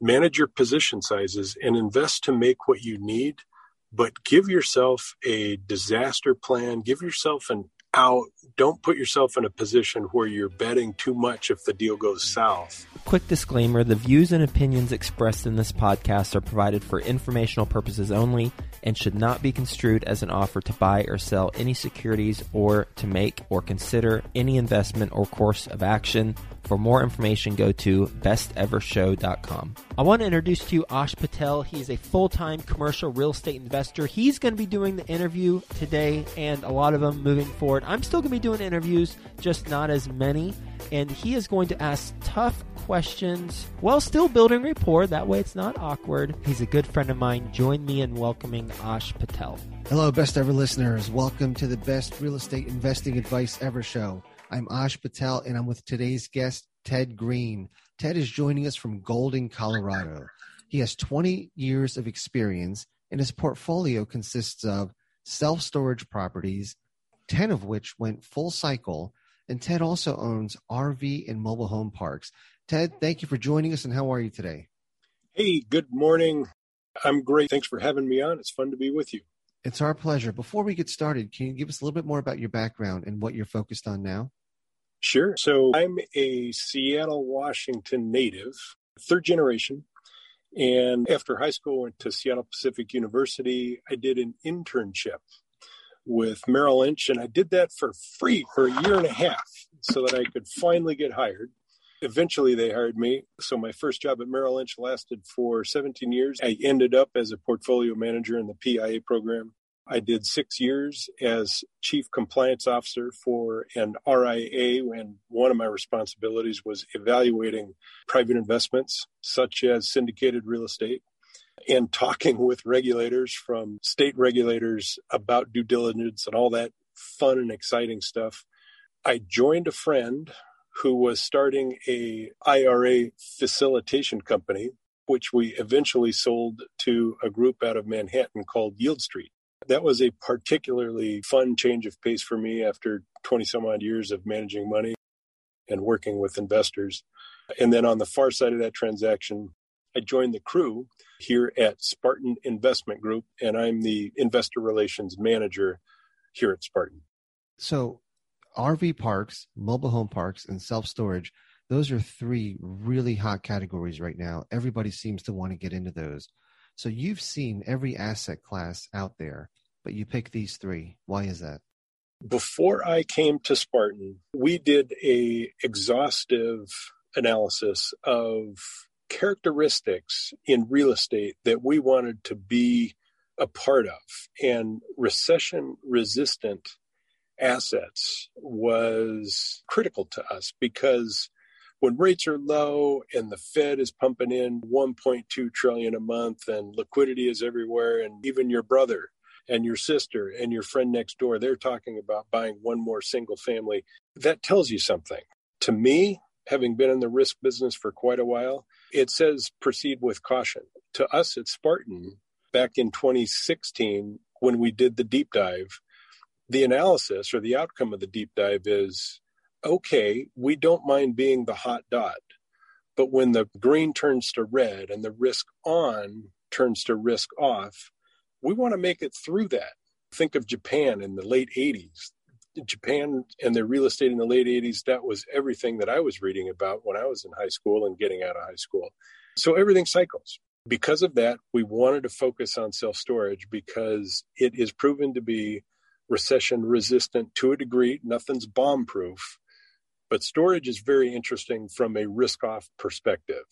manage your position sizes and invest to make what you need, but give yourself a disaster plan, give yourself an out. Don't put yourself in a position where you're betting too much if the deal goes south. Quick disclaimer the views and opinions expressed in this podcast are provided for informational purposes only and should not be construed as an offer to buy or sell any securities or to make or consider any investment or course of action. For more information, go to bestevershow.com. I want to introduce to you Ash Patel. He is a full time commercial real estate investor. He's going to be doing the interview today and a lot of them moving forward. I'm still going to be doing interviews, just not as many. And he is going to ask tough questions while still building rapport. That way it's not awkward. He's a good friend of mine. Join me in welcoming Ash Patel. Hello, best ever listeners. Welcome to the best real estate investing advice ever show. I'm Ash Patel, and I'm with today's guest, Ted Green. Ted is joining us from Golden, Colorado. He has 20 years of experience, and his portfolio consists of self storage properties, 10 of which went full cycle. And Ted also owns RV and mobile home parks. Ted, thank you for joining us, and how are you today? Hey, good morning. I'm great. Thanks for having me on. It's fun to be with you. It's our pleasure. Before we get started, can you give us a little bit more about your background and what you're focused on now? Sure. So I'm a Seattle, Washington native, third generation. And after high school, went to Seattle Pacific University. I did an internship with Merrill Lynch, and I did that for free for a year and a half so that I could finally get hired. Eventually, they hired me. So, my first job at Merrill Lynch lasted for 17 years. I ended up as a portfolio manager in the PIA program. I did six years as chief compliance officer for an RIA, and one of my responsibilities was evaluating private investments, such as syndicated real estate, and talking with regulators from state regulators about due diligence and all that fun and exciting stuff. I joined a friend who was starting a IRA facilitation company, which we eventually sold to a group out of Manhattan called Yieldstreet. That was a particularly fun change of pace for me after 20 some odd years of managing money and working with investors. And then on the far side of that transaction, I joined the crew here at Spartan Investment Group, and I'm the investor relations manager here at Spartan. So, RV parks, mobile home parks, and self storage, those are three really hot categories right now. Everybody seems to want to get into those. So you've seen every asset class out there, but you pick these three. Why is that? Before I came to Spartan, we did a exhaustive analysis of characteristics in real estate that we wanted to be a part of. And recession resistant assets was critical to us because when rates are low and the Fed is pumping in 1.2 trillion a month and liquidity is everywhere and even your brother and your sister and your friend next door they're talking about buying one more single family that tells you something. To me having been in the risk business for quite a while it says proceed with caution to us at Spartan back in 2016 when we did the deep dive the analysis or the outcome of the deep dive is okay, we don't mind being the hot dot. But when the green turns to red and the risk on turns to risk off, we want to make it through that. Think of Japan in the late 80s. Japan and their real estate in the late 80s, that was everything that I was reading about when I was in high school and getting out of high school. So everything cycles. Because of that, we wanted to focus on self storage because it is proven to be recession resistant to a degree. Nothing's bomb proof, but storage is very interesting from a risk off perspective.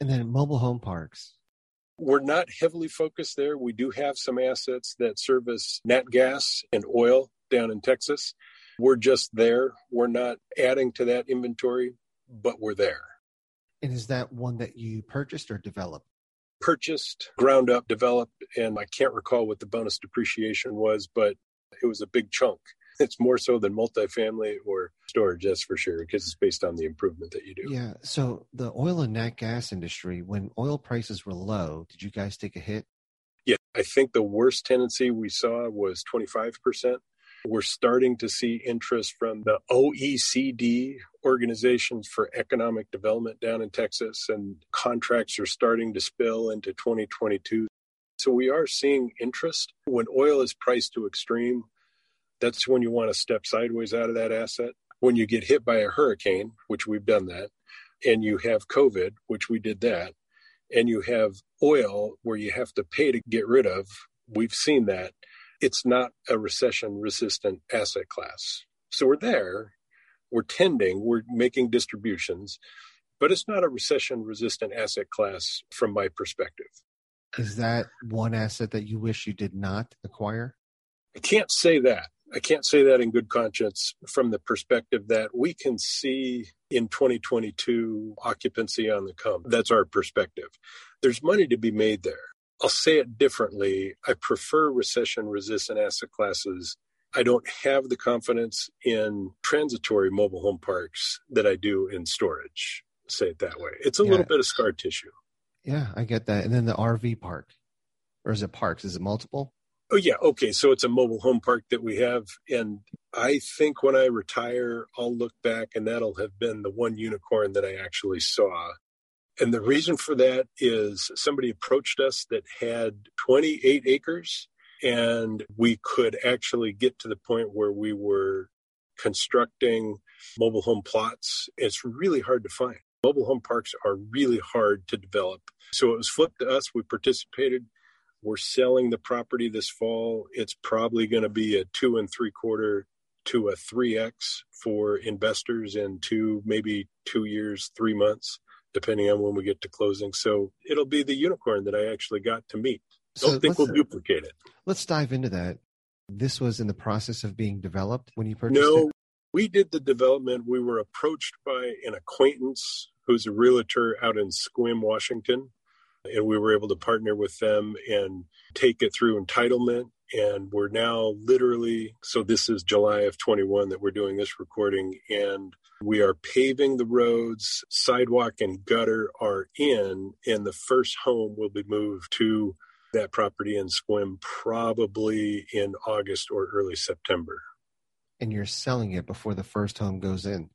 And then mobile home parks. We're not heavily focused there. We do have some assets that service nat gas and oil down in Texas. We're just there. We're not adding to that inventory, but we're there. And is that one that you purchased or developed? Purchased, ground up, developed, and I can't recall what the bonus depreciation was, but it was a big chunk. It's more so than multifamily or storage, that's for sure, because it's based on the improvement that you do. Yeah. So the oil and nat gas industry, when oil prices were low, did you guys take a hit? Yeah, I think the worst tendency we saw was 25%. We're starting to see interest from the OECD organizations for economic development down in Texas, and contracts are starting to spill into 2022. So we are seeing interest. When oil is priced to extreme, that's when you want to step sideways out of that asset. When you get hit by a hurricane, which we've done that, and you have COVID, which we did that, and you have oil where you have to pay to get rid of, we've seen that it's not a recession resistant asset class. So we're there, we're tending, we're making distributions, but it's not a recession resistant asset class from my perspective. Is that one asset that you wish you did not acquire? I can't say that. I can't say that in good conscience from the perspective that we can see in 2022 occupancy on the come. That's our perspective. There's money to be made there. I'll say it differently. I prefer recession resistant asset classes. I don't have the confidence in transitory mobile home parks that I do in storage. Say it that way. It's a yeah. little bit of scar tissue. Yeah, I get that. And then the RV park, or is it parks? Is it multiple? Oh, yeah. Okay. So it's a mobile home park that we have. And I think when I retire, I'll look back and that'll have been the one unicorn that I actually saw and the reason for that is somebody approached us that had 28 acres, and we could actually get to the point where we were constructing mobile home plots. It's really hard to find. Mobile home parks are really hard to develop. So it was flipped to us. We participated. We're selling the property this fall. It's probably going to be a two and three quarter to a 3x for investors in two, maybe two years, three months depending on when we get to closing. So it'll be the unicorn that I actually got to meet. Don't so think we'll uh, duplicate it. Let's dive into that. This was in the process of being developed when you purchased it. no, it? we did the development. We were approached by an acquaintance who's a realtor out in Sequim, Washington. And we were able to partner with them and take it through entitlement. And we're now literally, so this is July of 21 that we're doing this recording. And we are paving the roads, sidewalk and gutter are in, and the first home will be moved to that property in Sequim probably in August or early September. And you're selling it before the first home goes in.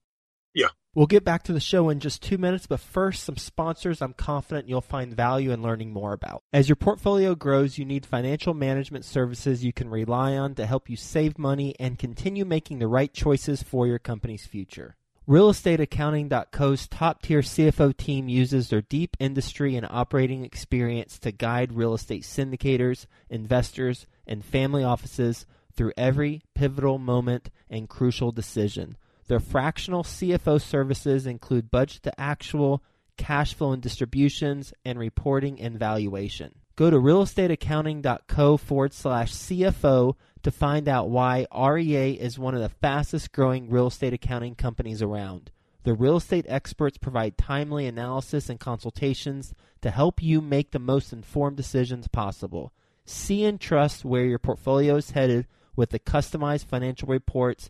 Yeah. We'll get back to the show in just two minutes, but first, some sponsors I'm confident you'll find value in learning more about. As your portfolio grows, you need financial management services you can rely on to help you save money and continue making the right choices for your company's future. RealestateAccounting.co's top tier CFO team uses their deep industry and operating experience to guide real estate syndicators, investors, and family offices through every pivotal moment and crucial decision. Their fractional CFO services include budget to actual, cash flow and distributions, and reporting and valuation. Go to realestateaccounting.co forward slash CFO to find out why REA is one of the fastest growing real estate accounting companies around. The real estate experts provide timely analysis and consultations to help you make the most informed decisions possible. See and trust where your portfolio is headed with the customized financial reports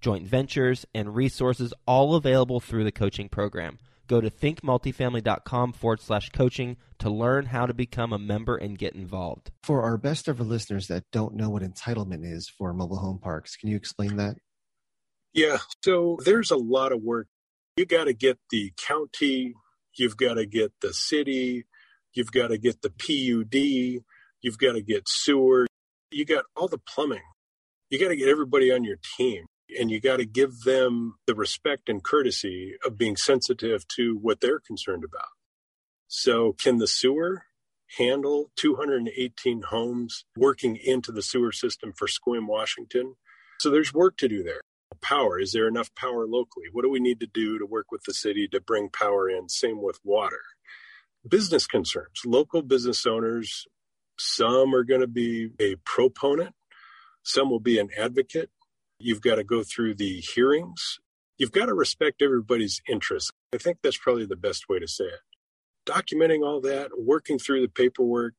joint ventures, and resources all available through the coaching program. Go to thinkmultifamily.com forward slash coaching to learn how to become a member and get involved. For our best ever listeners that don't know what entitlement is for mobile home parks, can you explain that? Yeah, so there's a lot of work. You got to get the county, you've got to get the city, you've got to get the PUD, you've got to get sewer, you got all the plumbing. You got to get everybody on your team. And you got to give them the respect and courtesy of being sensitive to what they're concerned about. So, can the sewer handle 218 homes working into the sewer system for Sequim, Washington? So, there's work to do there. Power, is there enough power locally? What do we need to do to work with the city to bring power in? Same with water. Business concerns, local business owners, some are going to be a proponent, some will be an advocate. You've got to go through the hearings. You've got to respect everybody's interests. I think that's probably the best way to say it. Documenting all that, working through the paperwork,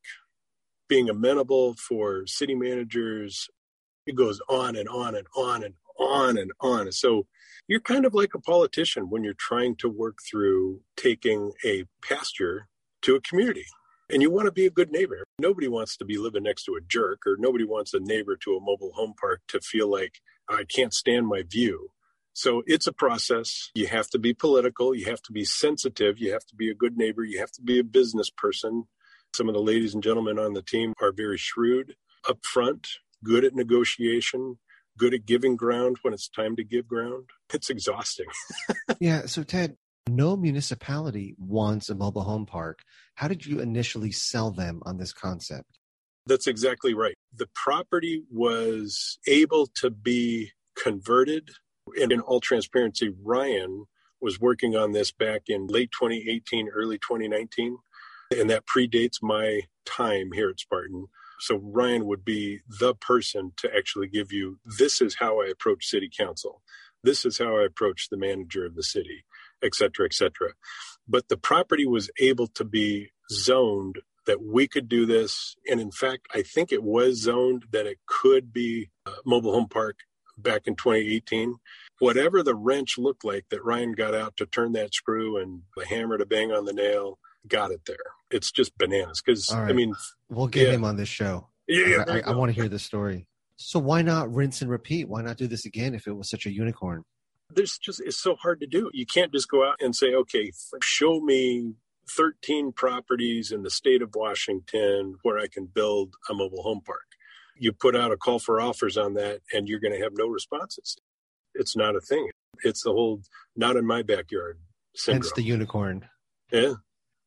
being amenable for city managers, it goes on and on and on and on and on. So you're kind of like a politician when you're trying to work through taking a pasture to a community. And you want to be a good neighbor. Nobody wants to be living next to a jerk, or nobody wants a neighbor to a mobile home park to feel like I can't stand my view. So it's a process. You have to be political. You have to be sensitive. You have to be a good neighbor. You have to be a business person. Some of the ladies and gentlemen on the team are very shrewd, upfront, good at negotiation, good at giving ground when it's time to give ground. It's exhausting. yeah. So, Ted, no municipality wants a mobile home park. How did you initially sell them on this concept? That's exactly right. The property was able to be converted. And in all transparency, Ryan was working on this back in late 2018, early 2019. And that predates my time here at Spartan. So Ryan would be the person to actually give you this is how I approach city council. This is how I approach the manager of the city, et cetera, et cetera. But the property was able to be zoned that we could do this. And in fact, I think it was zoned that it could be a mobile home park back in 2018. Whatever the wrench looked like that Ryan got out to turn that screw and the hammer to bang on the nail, got it there. It's just bananas. Because, right. I mean, we'll get yeah. him on this show. Yeah, I, I, I want to hear the story. So why not rinse and repeat? Why not do this again if it was such a unicorn? There's just, it's so hard to do. You can't just go out and say, okay, show me 13 properties in the state of Washington where I can build a mobile home park. You put out a call for offers on that and you're going to have no responses. It's not a thing. It's the whole not in my backyard syndrome. Hence the unicorn. Yeah.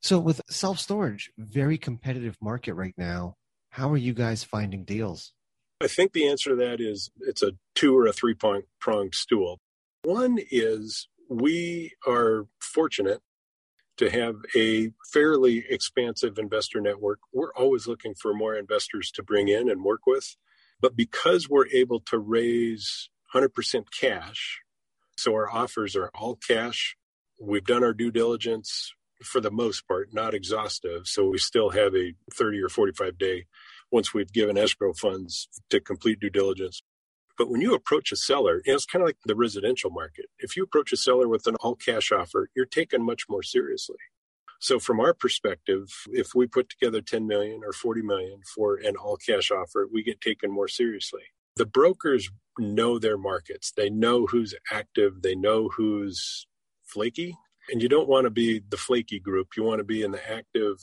So with self storage, very competitive market right now. How are you guys finding deals? I think the answer to that is it's a two or a three pronged stool. One is we are fortunate to have a fairly expansive investor network. We're always looking for more investors to bring in and work with. But because we're able to raise 100% cash, so our offers are all cash, we've done our due diligence for the most part, not exhaustive. So we still have a 30 or 45 day once we've given escrow funds to complete due diligence. But when you approach a seller, you know, it's kind of like the residential market. If you approach a seller with an all cash offer, you're taken much more seriously. So from our perspective, if we put together 10 million or 40 million for an all cash offer, we get taken more seriously. The brokers know their markets. They know who's active. They know who's flaky. And you don't want to be the flaky group. You want to be in the active,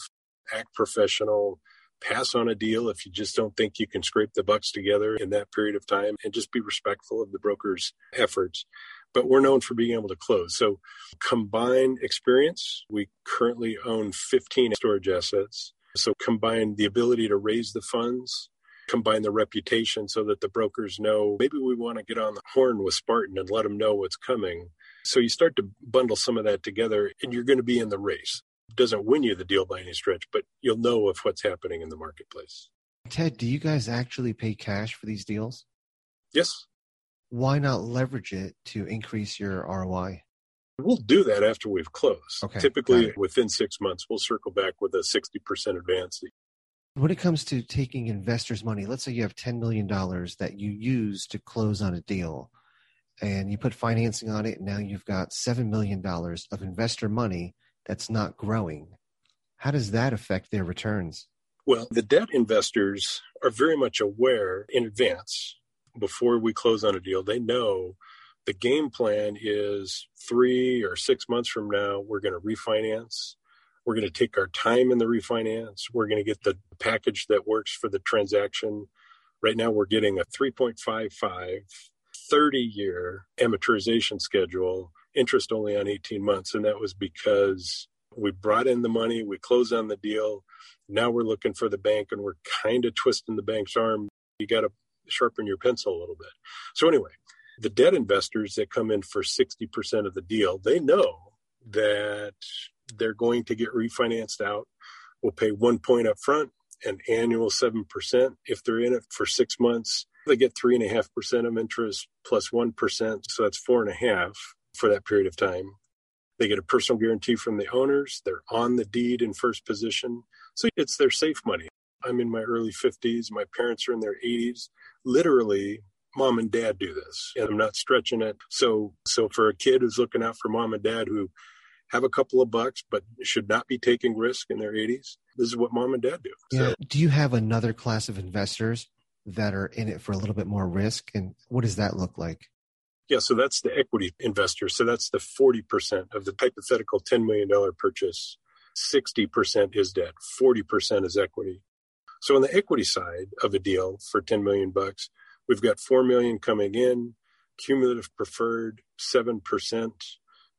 act professional, pass on a deal if you just don't think you can scrape the bucks together in that period of time and just be respectful of the broker's efforts. But we're known for being able to close. So, combine experience. We currently own 15 storage assets. So, combine the ability to raise the funds, combine the reputation so that the brokers know maybe we want to get on the horn with Spartan and let them know what's coming. So, you start to bundle some of that together and you're going to be in the race doesn't win you the deal by any stretch, but you'll know of what's happening in the marketplace. Ted, do you guys actually pay cash for these deals? Yes. Why not leverage it to increase your ROI? We'll do that after we've closed. Okay, Typically, within six months, we'll circle back with a 60% advance. When it comes to taking investors' money, let's say you have $10 million that you use to close on a deal and you put financing on it, and now you've got $7 million of investor money that's not growing. How does that affect their returns? Well, the debt investors are very much aware in advance before we close on a deal. They know the game plan is three or six months from now, we're going to refinance. We're going to take our time in the refinance. We're going to get the package that works for the transaction. Right now, we're getting a 3.55 30 year amortization schedule, interest only on 18 months. And that was because we brought in the money, we closed on the deal. Now we're looking for the bank and we're kind of twisting the bank's arm. You got to sharpen your pencil a little bit. So, anyway, the debt investors that come in for 60% of the deal, they know that they're going to get refinanced out. We'll pay one point up front, an annual 7%. If they're in it for six months, they get 3.5% of interest plus 1. So that's four and a half for that period of time. They get a personal guarantee from the owners. They're on the deed in first position. So it's their safe money. I'm in my early 50s. My parents are in their 80s. Literally, mom and dad do this and i'm not stretching it so so for a kid who's looking out for mom and dad who have a couple of bucks but should not be taking risk in their 80s this is what mom and dad do yeah. So, do you have another class of investors that are in it for a little bit more risk and what does that look like yeah so that's the equity investor so that's the 40% of the hypothetical $10 million purchase 60% is debt 40% is equity so on the equity side of a deal for 10 million bucks We've got 4 million coming in, cumulative preferred 7%.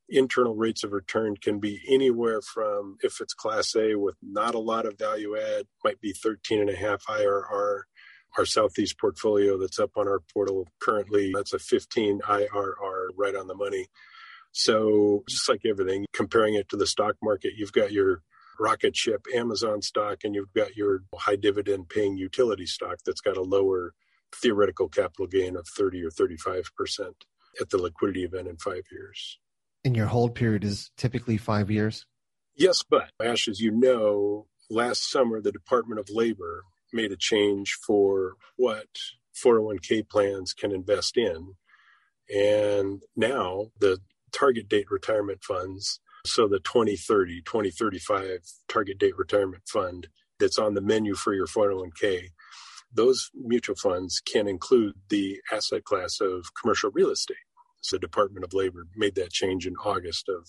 Internal rates of return can be anywhere from, if it's class A with not a lot of value add, might be 13 and a half IRR. Our Southeast portfolio that's up on our portal currently, that's a 15 IRR right on the money. So just like everything, comparing it to the stock market, you've got your rocket ship Amazon stock and you've got your high dividend paying utility stock that's got a lower theoretical capital gain of 30 or 35% at the liquidity event in five years. And your hold period is typically five years? Yes, but Ash, as you know, last summer the Department of Labor made a change for what 401k plans can invest in. And now the target date retirement funds, so the 2030, 2035 target date retirement fund that's on the menu for your 401k those mutual funds can include the asset class of commercial real estate. So the Department of Labor made that change in August of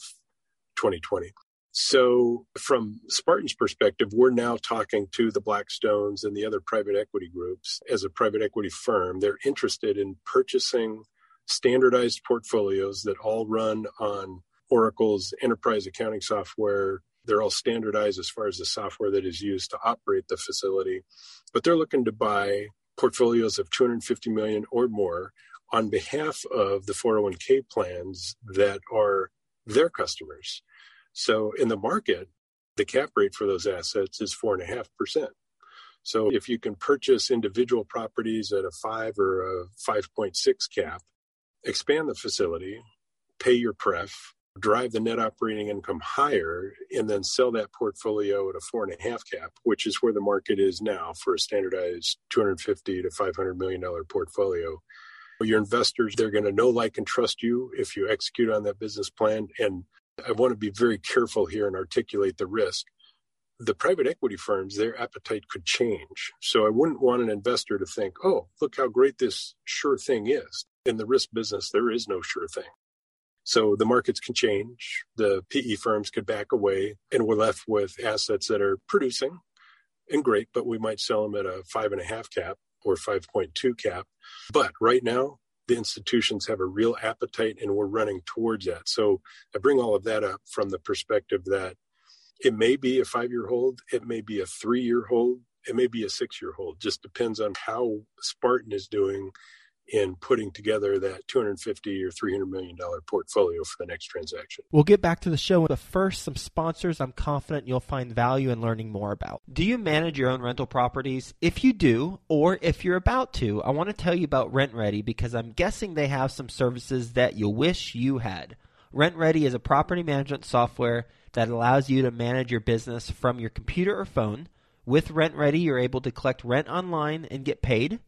2020. So, from Spartan's perspective, we're now talking to the Blackstones and the other private equity groups. As a private equity firm, they're interested in purchasing standardized portfolios that all run on Oracle's enterprise accounting software they're all standardized as far as the software that is used to operate the facility, but they're looking to buy portfolios of 250 million or more on behalf of the 401k plans that are their customers. So in the market, the cap rate for those assets is four and a half percent. So if you can purchase individual properties at a five or a 5.6 cap, expand the facility, pay your pref, drive the net operating income higher and then sell that portfolio at a four and a half cap, which is where the market is now for a standardized 250 to 500 million dollar portfolio. Your investors, they're going to know, like, and trust you if you execute on that business plan. And I want to be very careful here and articulate the risk. The private equity firms, their appetite could change. So I wouldn't want an investor to think, oh, look how great this sure thing is. In the risk business, there is no sure thing. So the markets can change. The PE firms could back away, and we're left with assets that are producing and great, but we might sell them at a five and a half cap or 5.2 cap. But right now, the institutions have a real appetite and we're running towards that. So I bring all of that up from the perspective that it may be a five year hold, it may be a three year hold, it may be a six year hold. Just depends on how Spartan is doing in putting together that 250 or 300 million dollar portfolio for the next transaction. We'll get back to the show, but first some sponsors I'm confident you'll find value in learning more about. Do you manage your own rental properties? If you do, or if you're about to, I want to tell you about RentRedi because I'm guessing they have some services that you wish you had. RentRedi is a property management software that allows you to manage your business from your computer or phone. With RentRedi, you're able to collect rent online and get paid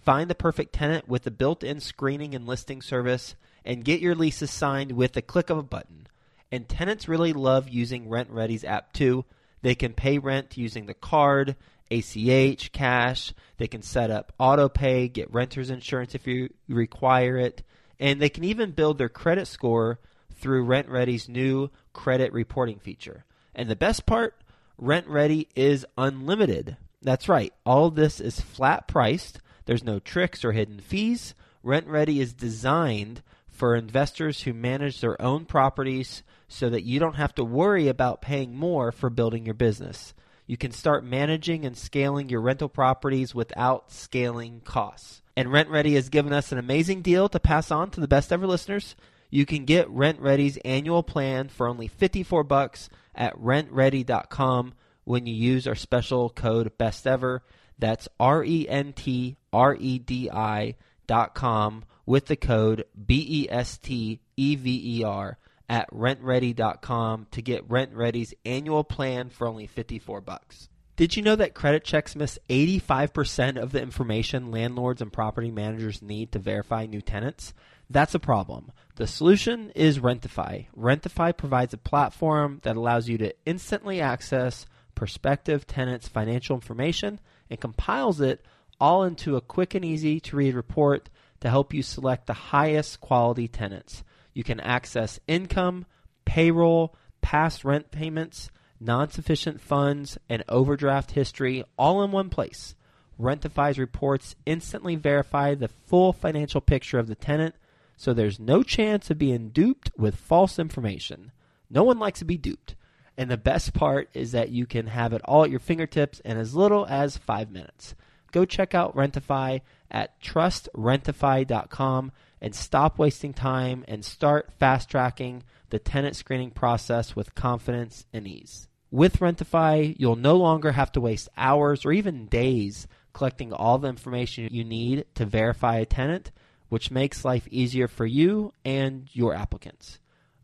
Find the perfect tenant with the built in screening and listing service and get your leases signed with the click of a button. And tenants really love using RentRedi's app too. They can pay rent using the card, ACH, cash. They can set up auto pay, get renter's insurance if you require it, and they can even build their credit score through RentRedi's new credit reporting feature. And the best part, RentRedi is unlimited. That's right. All this is flat priced there's no tricks or hidden fees. RentRedi is designed for investors who manage their own properties so that you don't have to worry about paying more for building your business. You can start managing and scaling your rental properties without scaling costs. And RentRedi has given us an amazing deal to pass on to the best ever listeners. You can get RentRedi's annual plan for only 54 bucks at rentredi.com when you use our special code best ever. That's R E N T R E D I dot com with the code B E S T E V E R at rentredi.com to get RentRedi's annual plan for only 54 bucks. Did you know that credit checks miss 85% of the information landlords and property managers need to verify new tenants? That's a problem. The solution is Rentify. Rentify provides a platform that allows you to instantly access prospective tenants' financial information and compiles it all into a quick and easy to read report to help you select the highest quality tenants. You can access income, payroll, past rent payments, non sufficient funds, and overdraft history all in one place. Rentify's reports instantly verify the full financial picture of the tenant, so there's no chance of being duped with false information. No one likes to be duped. And the best part is that you can have it all at your fingertips in as little as five minutes. Go check out Rentify at trustrentify.com and stop wasting time and start fast tracking the tenant screening process with confidence and ease. With Rentify, you'll no longer have to waste hours or even days collecting all the information you need to verify a tenant, which makes life easier for you and your applicants.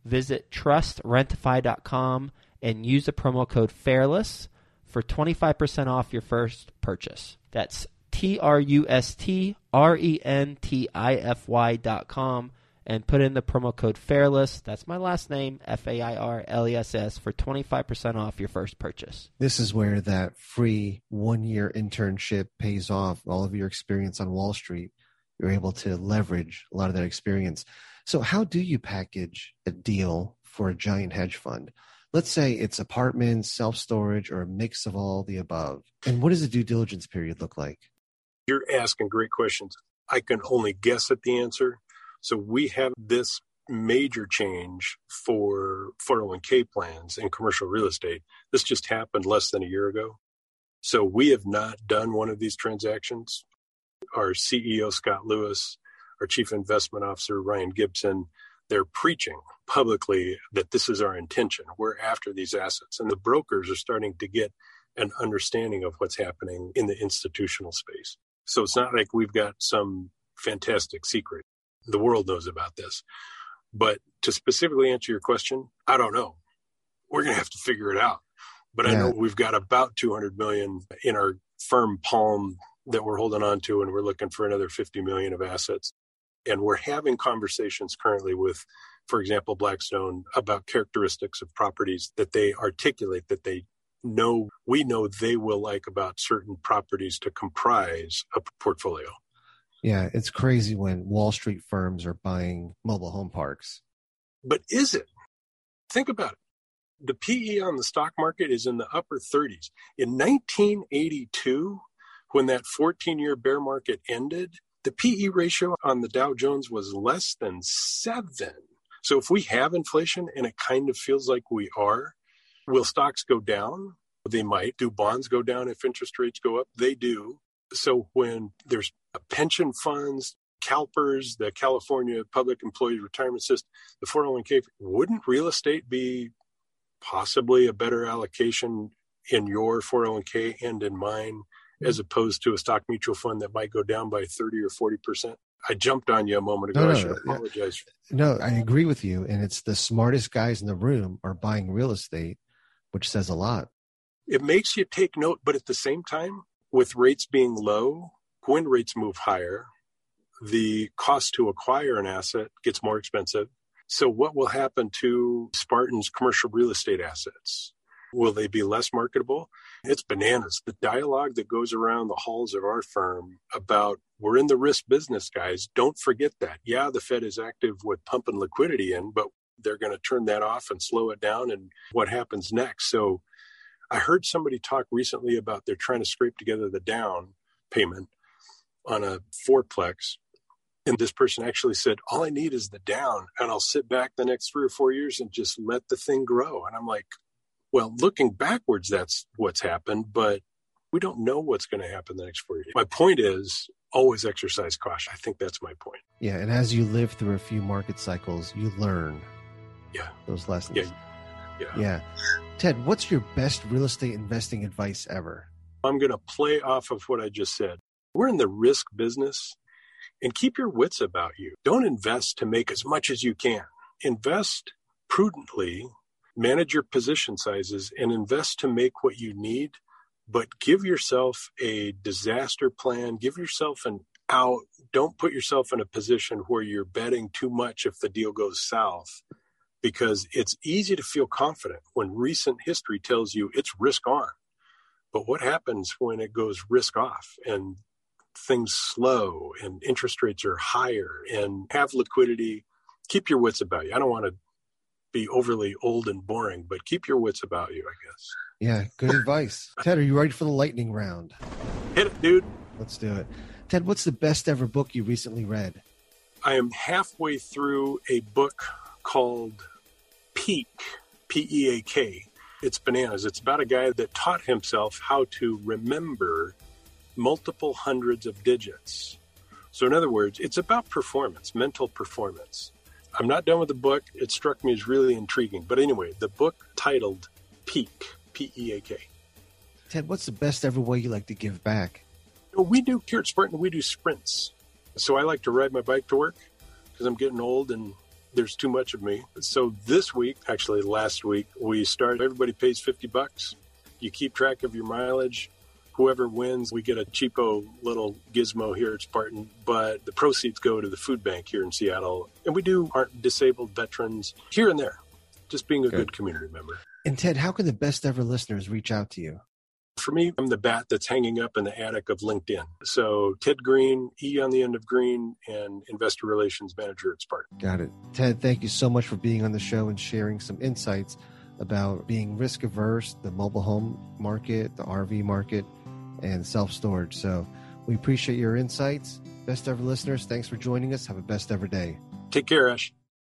Visit trustrentify.com and use the promo code FAIRLESS for 25% off your first purchase. That's T R U S T R E N T I F Y dot com and put in the promo code FAIRLESS. That's my last name, F A I R L E S S, for 25% off your first purchase. This is where that free one year internship pays off. All of your experience on Wall Street, you're able to leverage a lot of that experience. So, how do you package a deal for a giant hedge fund? Let's say it's apartments, self storage, or a mix of all the above. And what does the due diligence period look like? You're asking great questions. I can only guess at the answer so we have this major change for 401k plans and commercial real estate. This just happened less than a year ago. So we have not done one of these transactions. Our CEO, Scott Lewis, our chief investment officer, Ryan Gibson, they're preaching publicly that this is our intention. We're after these assets. And the brokers are starting to get an understanding of what's happening in the institutional space. So it's not like we've got some fantastic secret the world knows about this. But to specifically answer your question, I don't know. We're going to have to figure it out. But yeah. I know we've got about 200 million in our firm palm that we're holding on to, and we're looking for another 50 million of assets. And we're having conversations currently with, for example, Blackstone about characteristics of properties that they articulate that they know we know they will like about certain properties to comprise a portfolio. Yeah, it's crazy when Wall Street firms are buying mobile home parks. But is it? Think about it. The PE on the stock market is in the upper 30s. In 1982, when that 14 year bear market ended, the PE ratio on the Dow Jones was less than seven. So if we have inflation, and it kind of feels like we are, will stocks go down? They might. Do bonds go down if interest rates go up? They do. So when there's pension funds, CalPERS, the California Public Employee Retirement System, the 401k, wouldn't real estate be possibly a better allocation in your 401k and in mine as opposed to a stock mutual fund that might go down by 30 or 40%? I jumped on you a moment ago. No, no, I should apologize. No, I agree with you. And it's the smartest guys in the room are buying real estate, which says a lot. It makes you take note, but at the same time, with rates being low, when rates move higher, the cost to acquire an asset gets more expensive. So, what will happen to Spartan's commercial real estate assets? Will they be less marketable? It's bananas. The dialogue that goes around the halls of our firm about we're in the risk business, guys. Don't forget that. Yeah, the Fed is active with pumping liquidity in, but they're going to turn that off and slow it down. And what happens next? So, I heard somebody talk recently about they're trying to scrape together the down payment on a fourplex And this person actually said, All I need is the down, and I'll sit back the next three or four years and just let the thing grow. And I'm like, Well, looking backwards, that's what's happened, but we don't know what's going to happen the next four years. My point is always exercise caution. I think that's my point. Yeah. And as you live through a few market cycles, you learn Yeah. those lessons. Yeah. Yeah. Yeah. Ted, what's your best real estate investing advice ever? I'm going to play off of what I just said. We're in the risk business and keep your wits about you. Don't invest to make as much as you can. Invest prudently, manage your position sizes, and invest to make what you need. But give yourself a disaster plan, give yourself an out. Don't put yourself in a position where you're betting too much if the deal goes south because it's easy to feel confident when recent history tells you it's risk on. But what happens when it goes risk off and things slow and interest rates are higher and have liquidity? Keep your wits about you. I don't want to be overly old and boring, but keep your wits about you, I guess. Yeah. Good advice. Ted, are you ready for the lightning round? Hit it, dude. Let's do it. Ted, what's the best ever book you recently read? I am halfway through a book called Peak, P E A K. It's bananas. It's about a guy that taught himself how to remember multiple hundreds of digits. So, in other words, it's about performance, mental performance. I'm not done with the book. It struck me as really intriguing. But anyway, the book titled Peak, P E A K. Ted, what's the best ever way you like to give back? We do here at Spartan, we do sprints. So I like to ride my bike to work because I'm getting old and there's too much of me. So this week, actually last week, we started, everybody pays 50 bucks. You keep track of your mileage. Whoever wins, we get a cheapo little gizmo here at Spartan, but the proceeds go to the food bank here in Seattle. And we do our disabled veterans here and there, just being a Good. good community member. And Ted, how can the best ever listeners reach out to you? For me, I'm the bat that's hanging up in the attic of LinkedIn. So Ted Green, E on the end of Green, and Investor Relations Manager at Spartan. Got it. Ted, thank you so much for being on the show and sharing some insights about being risk averse, the mobile home market, the RV market, and self storage. So we appreciate your insights. Best ever listeners, thanks for joining us. Have a best ever day. Take care, Ash.